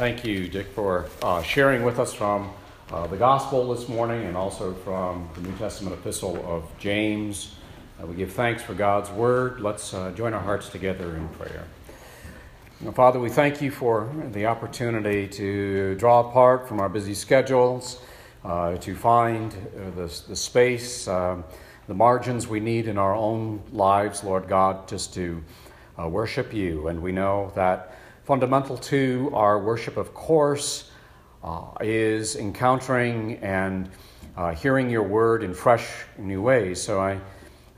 Thank you, Dick, for uh, sharing with us from uh, the gospel this morning and also from the New Testament epistle of James. Uh, we give thanks for God's word. Let's uh, join our hearts together in prayer. Now, Father, we thank you for the opportunity to draw apart from our busy schedules, uh, to find uh, the, the space, the margins we need in our own lives, Lord God, just to worship you. And we know that fundamental to our worship, of course, uh, is encountering and uh, hearing your word in fresh, new ways. So I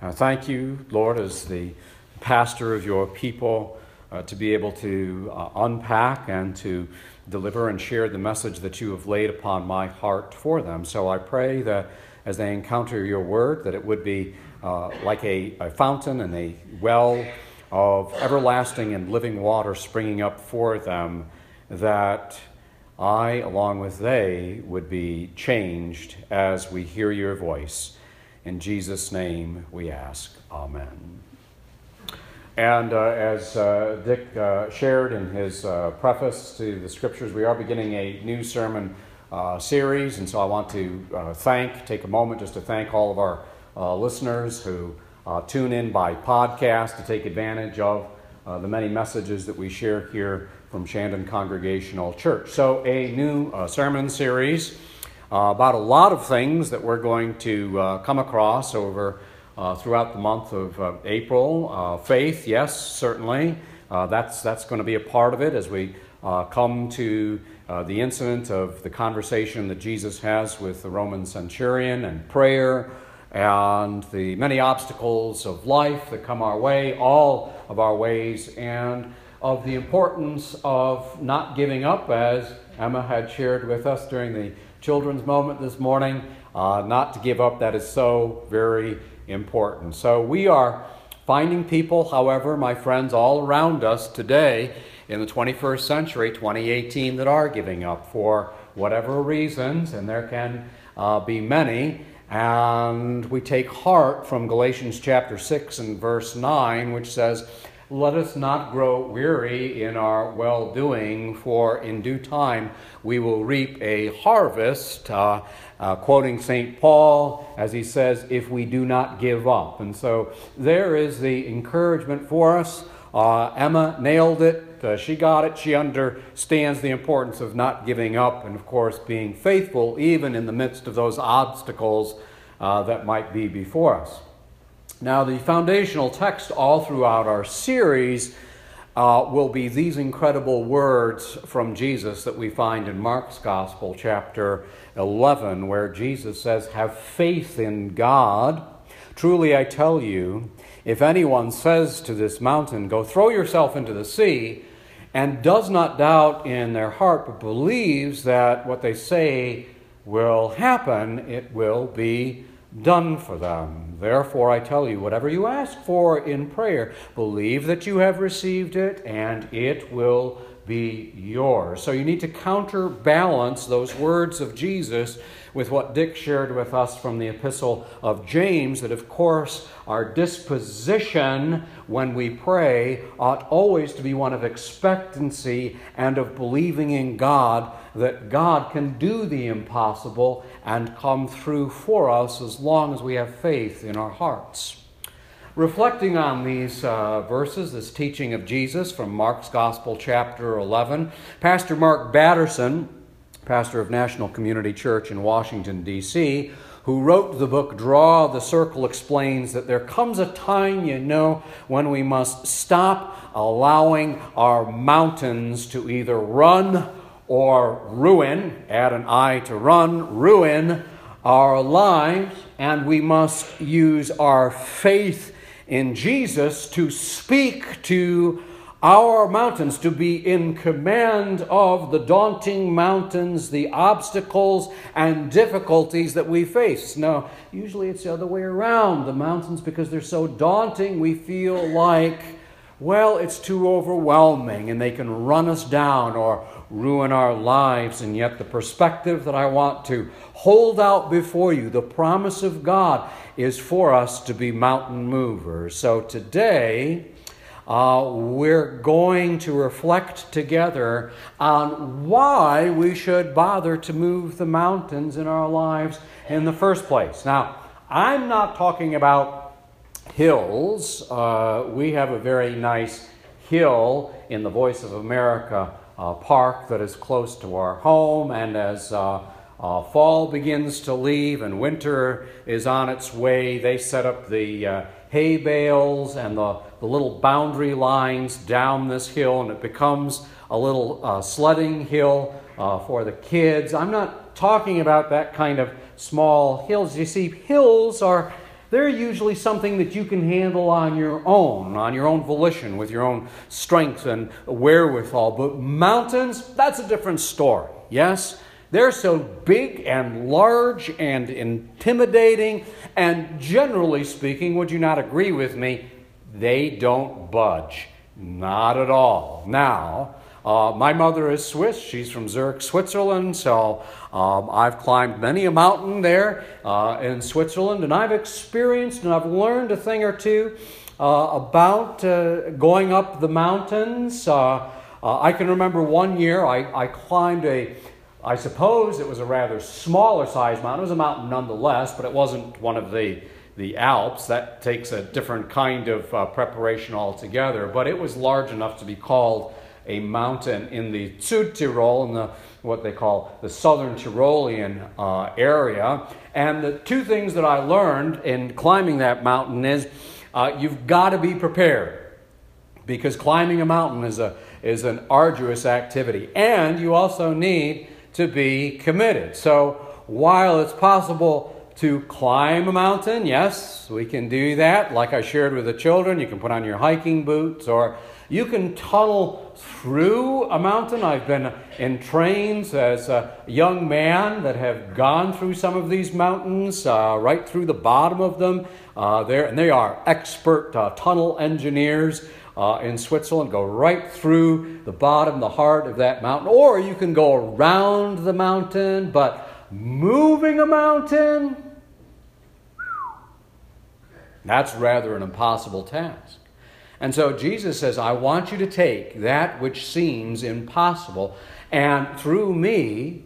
uh, thank you, Lord, as the pastor of your people, uh, to be able to uh, unpack and to deliver and share the message that you have laid upon my heart for them. So I pray that as they encounter your word, that it would be uh, like a, a fountain and a well of everlasting and living water springing up for them, that I, along with they, would be changed as we hear your voice. In Jesus' name we ask. Amen. And uh, as uh, Dick uh, shared in his uh, preface to the scriptures, we are beginning a new sermon uh, series. And so I want to uh, thank, take a moment just to thank all of our listeners who uh, tune in by podcast to take advantage of uh, the many messages that we share here from Shandon Congregational Church. So, a new uh, sermon series uh, about a lot of things that we're going to uh, come across over uh, throughout the month of April. faith, yes, certainly. that's, that's going to be a part of it as we come to the incident of the conversation that Jesus has with the Roman centurion and prayer and the many obstacles of life that come our way, all of our ways, and of the importance of not giving up, as Emma had shared with us during the children's moment this morning. Uh, not to give up, that is so very important. So we are finding people, however, my friends, all around us today in the 21st century, 2018, that are giving up for whatever reasons, and there can uh, be many. And we take heart from Galatians chapter 6 and verse 9, which says, Let us not grow weary in our well doing, for in due time we will reap a harvest. Uh, uh, quoting St. Paul, as he says, if we do not give up. And so there is the encouragement for us. Uh, Emma nailed it. Uh, she got it. She understands the importance of not giving up and, of course, being faithful even in the midst of those obstacles uh, that might be before us. Now, the foundational text all throughout our series uh, will be these incredible words from Jesus that we find in Mark's Gospel, chapter 11, where Jesus says, Have faith in God. Truly, I tell you, if anyone says to this mountain, Go throw yourself into the sea, and does not doubt in their heart, but believes that what they say will happen, it will be done for them. Therefore, I tell you, whatever you ask for in prayer, believe that you have received it, and it will be yours. So you need to counterbalance those words of Jesus with what Dick shared with us from the epistle of James that, of course, our disposition when we pray ought always to be one of expectancy and of believing in God that God can do the impossible and come through for us as long as we have faith in our hearts. Reflecting on these uh, verses, this teaching of Jesus from Mark's Gospel, chapter 11, Pastor Mark Batterson, pastor of National Community Church in Washington, D.C., who wrote the book Draw the Circle, explains that there comes a time, you know, when we must stop allowing our mountains to either run or ruin, add an I to run, ruin our lives, and we must use our faith in Jesus to speak to our mountains, to be in command of the daunting mountains, the obstacles and difficulties that we face. Now, usually it's the other way around. The mountains, because they're so daunting, we feel like, well, it's too overwhelming and they can run us down or ruin our lives. And yet, the perspective that I want to hold out before you, the promise of God, is for us to be mountain movers. So today, uh, we're going to reflect together on why we should bother to move the mountains in our lives in the first place. Now, I'm not talking about hills. Uh, we have a very nice hill in the Voice of America uh, park that is close to our home, and as uh, uh, fall begins to leave and winter is on its way, they set up the uh, hay bales and the, the little boundary lines down this hill, and it becomes a little uh, sledding hill uh, for the kids. I'm not talking about that kind of small hills. You see, hills are they're usually something that you can handle on your own, on your own volition, with your own strength and wherewithal. But mountains, that's a different story. Yes? They're so big and large and intimidating, and generally speaking, would you not agree with me? They don't budge. Not at all. Now, uh, my mother is Swiss. She's from Zurich, Switzerland. So um, I've climbed many a mountain there uh, in Switzerland, and I've experienced and I've learned a thing or two uh, about uh, going up the mountains. Uh, uh, I can remember one year I, I climbed a I suppose it was a rather smaller sized mountain. It was a mountain nonetheless, but it wasn't one of the, the Alps. That takes a different kind of uh, preparation altogether. But it was large enough to be called a mountain in the Südtirol, in the what they call the southern Tyrolean uh, area. And the two things that I learned in climbing that mountain is uh, you've got to be prepared because climbing a mountain is, a, is an arduous activity. And you also need to be committed. So while it's possible to climb a mountain, yes, we can do that. Like I shared with the children, you can put on your hiking boots or you can tunnel through a mountain. I've been in trains as a young man that have gone through some of these mountains, uh, right through the bottom of them. Uh, there, and they are expert uh, tunnel engineers. Uh, in Switzerland, go right through the bottom, the heart of that mountain, or you can go around the mountain, but moving a mountain, that's rather an impossible task. And so Jesus says, I want you to take that which seems impossible, and through me,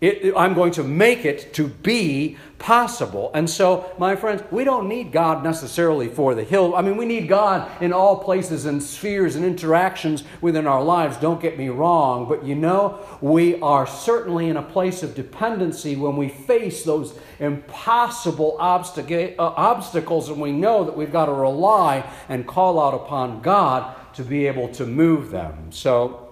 it, I'm going to make it to be possible. And so, my friends, we don't need God necessarily for the hill. I mean, we need God in all places and spheres and interactions within our lives, don't get me wrong. But you know, we are certainly in a place of dependency when we face those impossible obstac- uh, obstacles and we know that we've got to rely and call out upon God to be able to move them. So,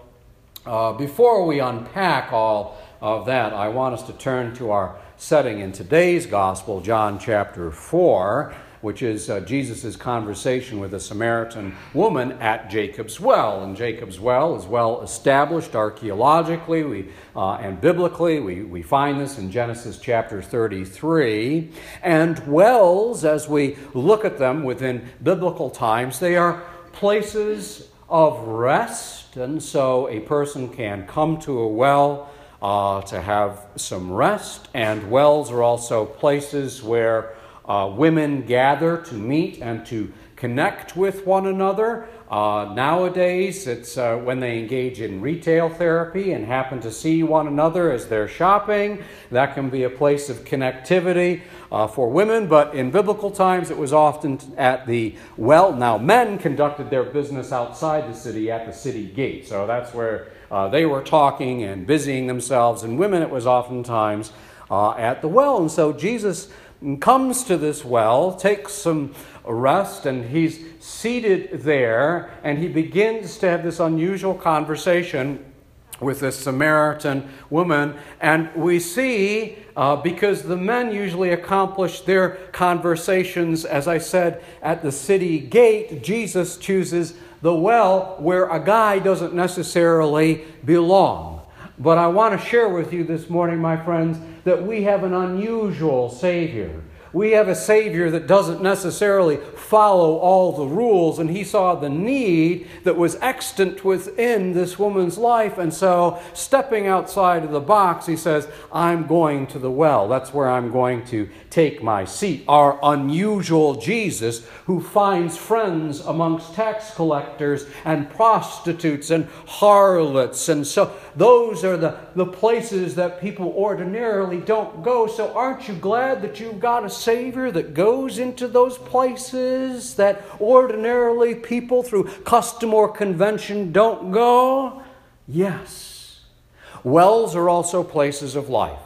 uh, before we unpack all of that, I want us to turn to our setting in today's gospel, John chapter 4, which is uh, Jesus' conversation with a Samaritan woman at Jacob's well. And Jacob's well is well established archaeologically we, uh, and biblically. We, we find this in Genesis chapter 33. And wells, as we look at them within biblical times, they are places of rest. And so a person can come to a well uh, to have some rest. And wells are also places where uh, women gather to meet and to connect with one another. Uh, nowadays, it's uh, when they engage in retail therapy and happen to see one another as they're shopping. That can be a place of connectivity uh, for women, but in biblical times, it was often at the well. Now, men conducted their business outside the city at the city gate, so that's where uh, they were talking and busying themselves, and women, it was oftentimes uh, at the well. And so Jesus comes to this well, takes some rest, and he's seated there, and he begins to have this unusual conversation with this Samaritan woman. And we see, uh, because the men usually accomplish their conversations, as I said, at the city gate, Jesus chooses the well where a guy doesn't necessarily belong. But I want to share with you this morning, my friends, that we have an unusual Savior. We have a Savior that doesn't necessarily follow all the rules, and he saw the need that was extant within this woman's life. And so, stepping outside of the box, he says, I'm going to the well. That's where I'm going to take my seat. Our unusual Jesus, who finds friends amongst tax collectors and prostitutes and harlots. And so, those are the, the places that people ordinarily don't go. So, aren't you glad that you've got a Savior that goes into those places that ordinarily people through custom or convention don't go? Yes. Wells are also places of life.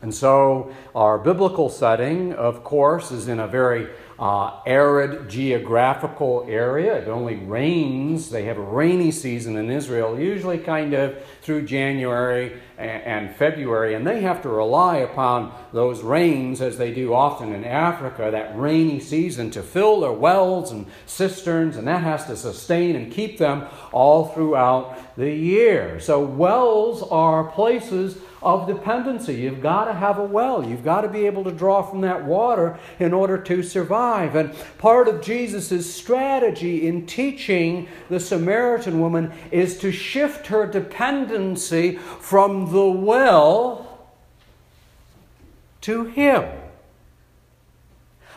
And so, our biblical setting, of course, is in a very uh, arid geographical area. It only rains. They have a rainy season in Israel, usually kind of through January and February, and they have to rely upon those rains, as they do often in Africa, that rainy season to fill their wells and cisterns, and that has to sustain and keep them all throughout the year. So, wells are places of dependency. You've got to have a well. You've got to be able to draw from that water in order to survive. And part of Jesus' strategy in teaching the Samaritan woman is to shift her dependency from the well to Him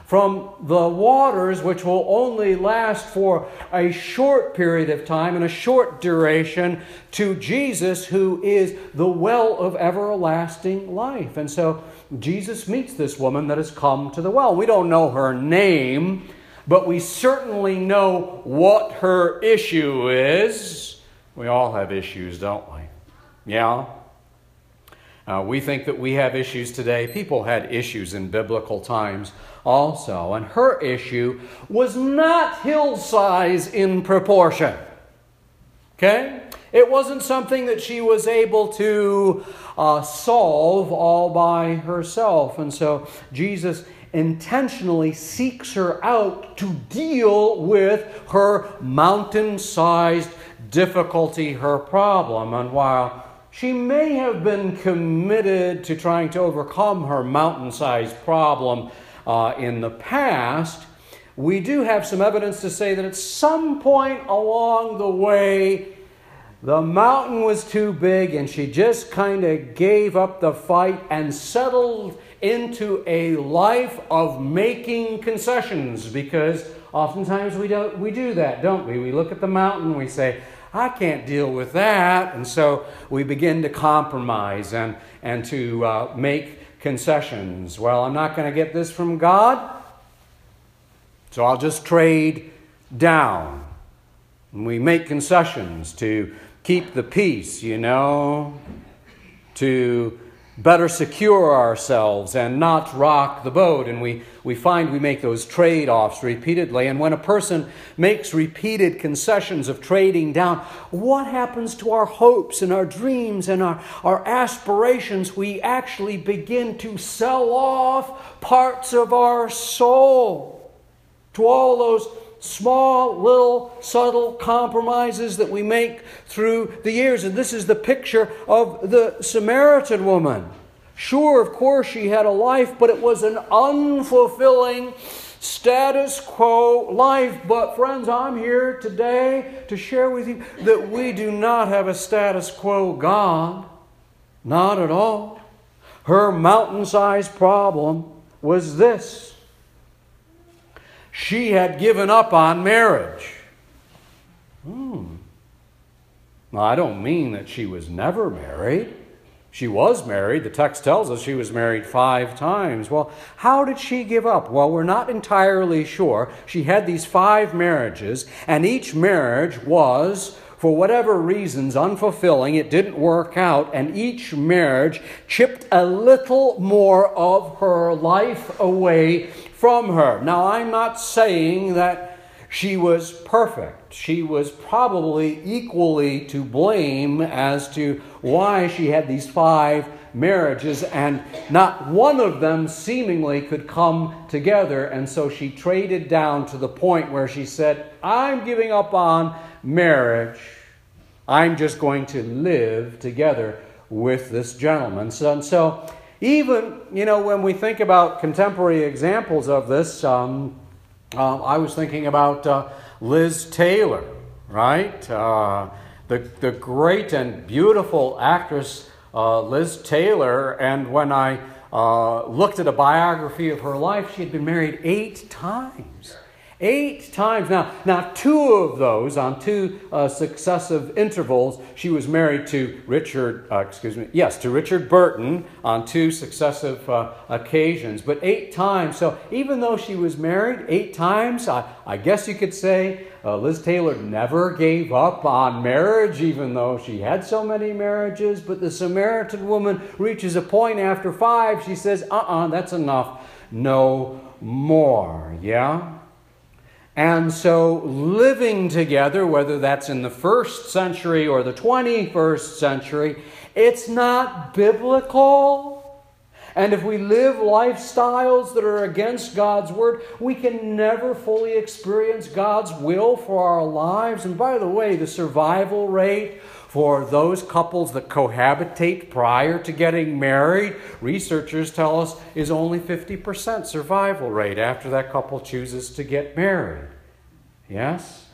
from the waters which will only last for a short period of time and a short duration to Jesus, who is the well of everlasting life. And so Jesus meets this woman that has come to the well. We don't know her name, but we certainly know what her issue is. We all have issues, don't we? Yeah? Uh, we think that we have issues today. People had issues in biblical times also. And her issue was not hill size in proportion. Okay? It wasn't something that she was able to uh, solve all by herself. And so Jesus intentionally seeks her out to deal with her mountain sized difficulty, her problem. And while she may have been committed to trying to overcome her mountain sized problem uh, in the past, we do have some evidence to say that at some point along the way, the mountain was too big and she just kind of gave up the fight and settled into a life of making concessions because oftentimes we, don't, we do that, don't we? We look at the mountain we say, I can't deal with that. And so we begin to compromise and, and to uh, make concessions. Well, I'm not going to get this from God, so I'll just trade down. And we make concessions to keep the peace, you know, to better secure ourselves and not rock the boat. And we, we find we make those trade offs repeatedly. And when a person makes repeated concessions of trading down, what happens to our hopes and our dreams and our, our aspirations? We actually begin to sell off parts of our soul to all those small, little, subtle compromises that we make through the years. And this is the picture of the Samaritan woman. Sure, of course, she had a life, but it was an unfulfilling status quo life. But, friends, I'm here today to share with you that we do not have a status quo God. Not at all. Her mountain sized problem was this she had given up on marriage. Hmm. Now, I don't mean that she was never married. She was married. The text tells us she was married five times. Well, how did she give up? Well, we're not entirely sure. She had these five marriages, and each marriage was, for whatever reasons, unfulfilling. It didn't work out, and each marriage chipped a little more of her life away from her. Now, I'm not saying that she was perfect. She was probably equally to blame as to why she had these five marriages, and not one of them seemingly could come together. And so she traded down to the point where she said, I'm giving up on marriage. I'm just going to live together with this gentleman. So, and so even, you know, when we think about contemporary examples of this, um, uh, I was thinking about uh, Liz Taylor, right? Uh, the, the great and beautiful actress uh, Liz Taylor. And when I uh, looked at a biography of her life, she had been married eight times. Eight times. Now, now two of those, on two uh, successive intervals, she was married to Richard, uh, excuse me, yes, to Richard Burton on two successive uh, occasions, but eight times. So even though she was married eight times, I, I guess you could say uh, Liz Taylor never gave up on marriage, even though she had so many marriages. But the Samaritan woman reaches a point after five, she says, uh uh-uh, uh, that's enough. No more. Yeah? And so, living together, whether that's in the first century or the 21st century, it's not biblical. And if we live lifestyles that are against God's word, we can never fully experience God's will for our lives. And by the way, the survival rate for those couples that cohabitate prior to getting married, researchers tell us is only 50% survival rate after that couple chooses to get married. Yes?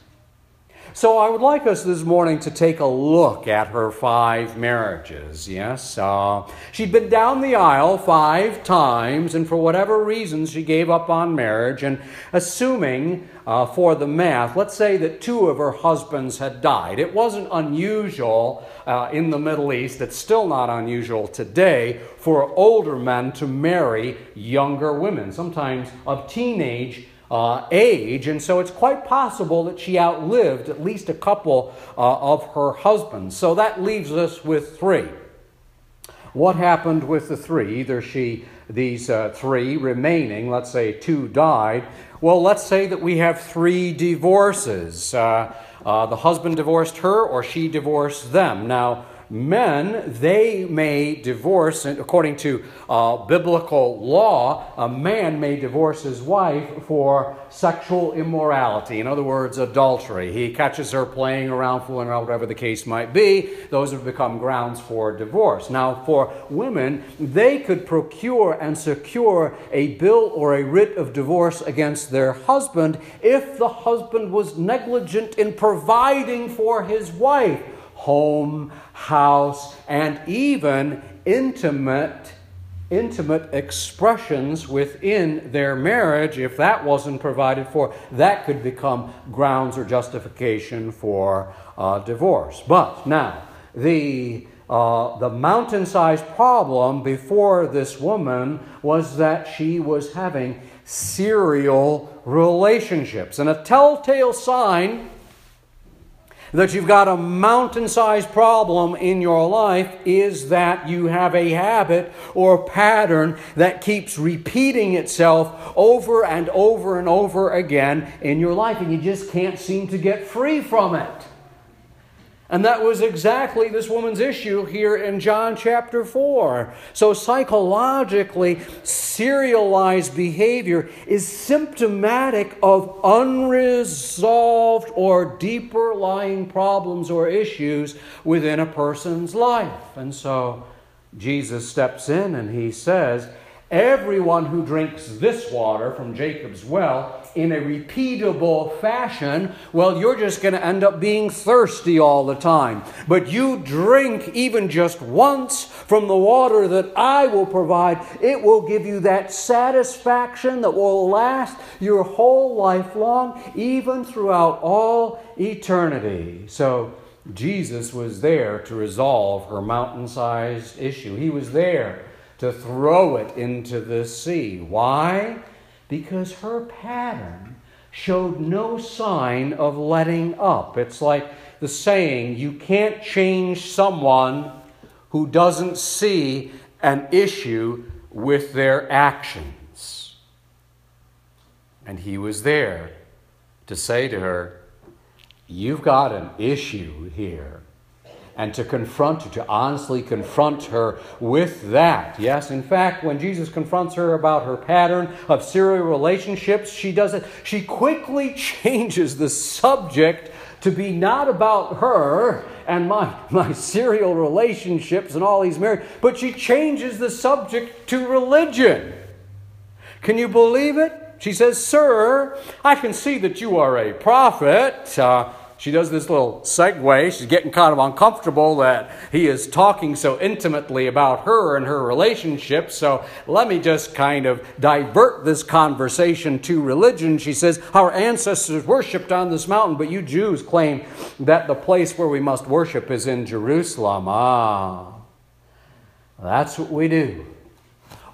So I would like us this morning to take a look at her five marriages. Yes, uh, she'd been down the aisle five times, and for whatever reasons, she gave up on marriage. And assuming uh, for the math, let's say that two of her husbands had died. It wasn't unusual uh, in the Middle East, it's still not unusual today for older men to marry younger women, sometimes of teenage uh, age, and so it's quite possible that she outlived at least a couple uh, of her husbands. So that leaves us with three. What happened with the three? Either she, these uh, three remaining, let's say two died. Well, let's say that we have three divorces. Uh, uh, the husband divorced her, or she divorced them. Now, men, they may divorce, according to uh, biblical law, a man may divorce his wife for sexual immorality. In other words, adultery. He catches her playing around, fooling around, whatever the case might be. Those have become grounds for divorce. Now, for women, they could procure and secure a bill or a writ of divorce against their husband if the husband was negligent in providing for his wife home, house, and even intimate intimate expressions within their marriage, if that wasn't provided for, that could become grounds or justification for uh, divorce. But now, the uh, the mountain sized problem before this woman was that she was having serial relationships. And a telltale sign that you've got a mountain sized problem in your life is that you have a habit or pattern that keeps repeating itself over and over and over again in your life, and you just can't seem to get free from it. And that was exactly this woman's issue here in John chapter 4. So, psychologically, serialized behavior is symptomatic of unresolved or deeper lying problems or issues within a person's life. And so, Jesus steps in and he says, Everyone who drinks this water from Jacob's well in a repeatable fashion, well, you're just going to end up being thirsty all the time. But you drink even just once from the water that I will provide, it will give you that satisfaction that will last your whole life long, even throughout all eternity. So, Jesus was there to resolve her mountain sized issue. He was there to throw it into the sea. Why? Because her pattern showed no sign of letting up. It's like the saying you can't change someone who doesn't see an issue with their actions. And he was there to say to her, You've got an issue here and to confront to honestly confront her with that. Yes, in fact, when Jesus confronts her about her pattern of serial relationships, she does it. She quickly changes the subject to be not about her and my, my serial relationships and all these married, but she changes the subject to religion. Can you believe it? She says, Sir, I can see that you are a prophet. Uh, she does this little segue. She's getting kind of uncomfortable that he is talking so intimately about her and her relationship. So let me just kind of divert this conversation to religion. She says, Our ancestors worshiped on this mountain, but you Jews claim that the place where we must worship is in Jerusalem. Ah, that's what we do.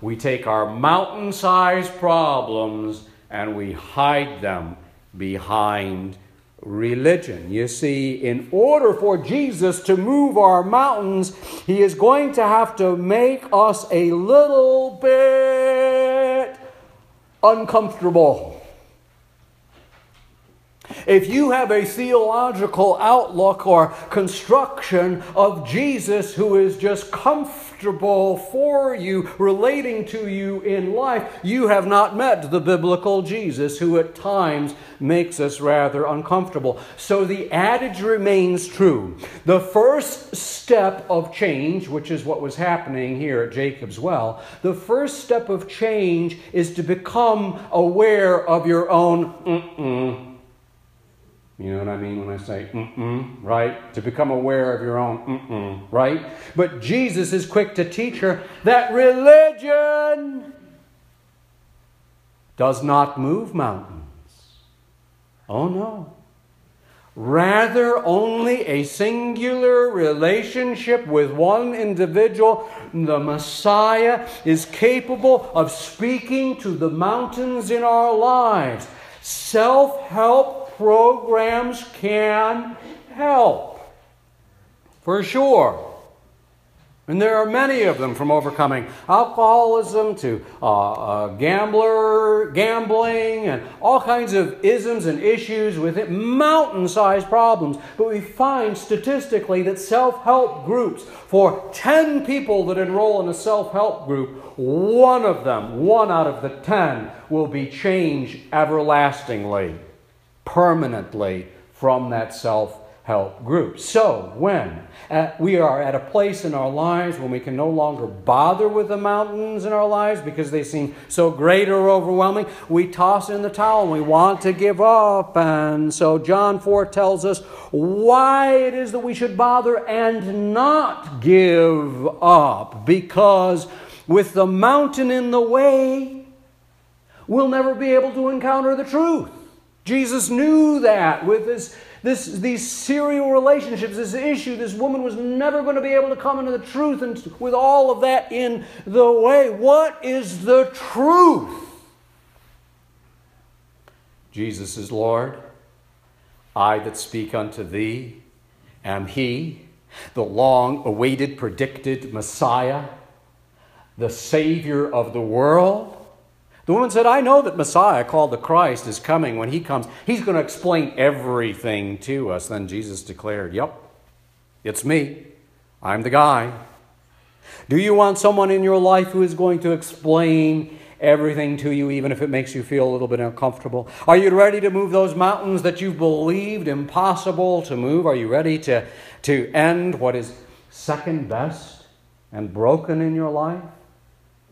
We take our mountain sized problems and we hide them behind religion. You see, in order for Jesus to move our mountains, he is going to have to make us a little bit uncomfortable. If you have a theological outlook or construction of Jesus who is just comfortable for you, relating to you in life, you have not met the biblical Jesus who at times makes us rather uncomfortable. So the adage remains true. The first step of change, which is what was happening here at Jacob's Well, the first step of change is to become aware of your own mm-mm you know what I mean when I say mm-mm, right? To become aware of your own mm-mm, right? But Jesus is quick to teach her that religion does not move mountains. Oh no. Rather, only a singular relationship with one individual, the Messiah, is capable of speaking to the mountains in our lives. Self help programs can help. For sure. And there are many of them from overcoming alcoholism to uh, uh, gambler, gambling, and all kinds of isms and issues with it, mountain sized problems. But we find statistically that self help groups, for 10 people that enroll in a self help group, one of them, one out of the 10, will be changed everlastingly permanently from that self help group. So, when uh, we are at a place in our lives when we can no longer bother with the mountains in our lives because they seem so great or overwhelming, we toss in the towel and we want to give up. And so, John 4 tells us why it is that we should bother and not give up because with the mountain in the way, we'll never be able to encounter the truth. Jesus knew that with this, this, these serial relationships, this issue, this woman was never going to be able to come into the truth, and with all of that in the way, what is the truth? Jesus is Lord. I that speak unto thee am He, the long awaited, predicted Messiah, the Savior of the world. The woman said, I know that Messiah, called the Christ, is coming. When he comes, he's going to explain everything to us. Then Jesus declared, Yep, it's me. I'm the guy. Do you want someone in your life who is going to explain everything to you, even if it makes you feel a little bit uncomfortable? Are you ready to move those mountains that you've believed impossible to move? Are you ready to, to end what is second best and broken in your life?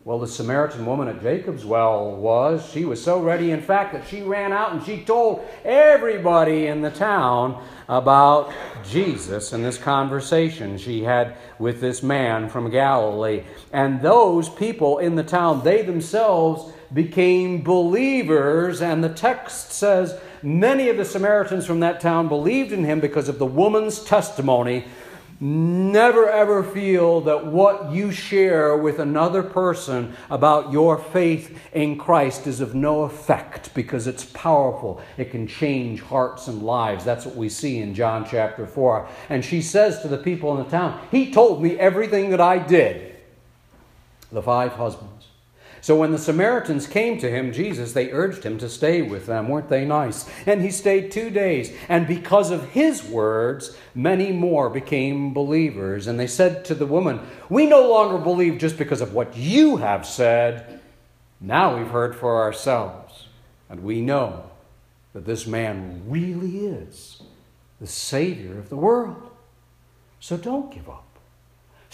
Well, the Samaritan woman at Jacob's well was. She was so ready, in fact, that she ran out and she told everybody in the town about Jesus and this conversation she had with this man from Galilee. And those people in the town, they themselves became believers. And the text says many of the Samaritans from that town believed in him because of the woman's testimony Never ever feel that what you share with another person about your faith in Christ is of no effect because it's powerful. It can change hearts and lives. That's what we see in John chapter 4. And she says to the people in the town, He told me everything that I did. The five husbands. So when the Samaritans came to him, Jesus, they urged him to stay with them. Weren't they nice? And he stayed two days. And because of his words, many more became believers. And they said to the woman, We no longer believe just because of what you have said. Now we've heard for ourselves. And we know that this man really is the Savior of the world. So don't give up.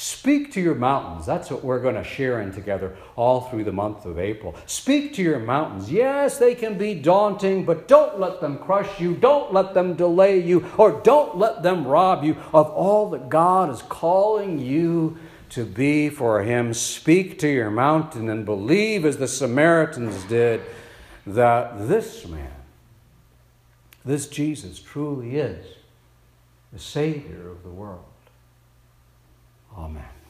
Speak to your mountains. That's what we're going to share in together all through the month of April. Speak to your mountains. Yes, they can be daunting, but don't let them crush you. Don't let them delay you, or don't let them rob you of all that God is calling you to be for Him. Speak to your mountain and believe, as the Samaritans did, that this man, this Jesus, truly is the Savior of the world. Amen.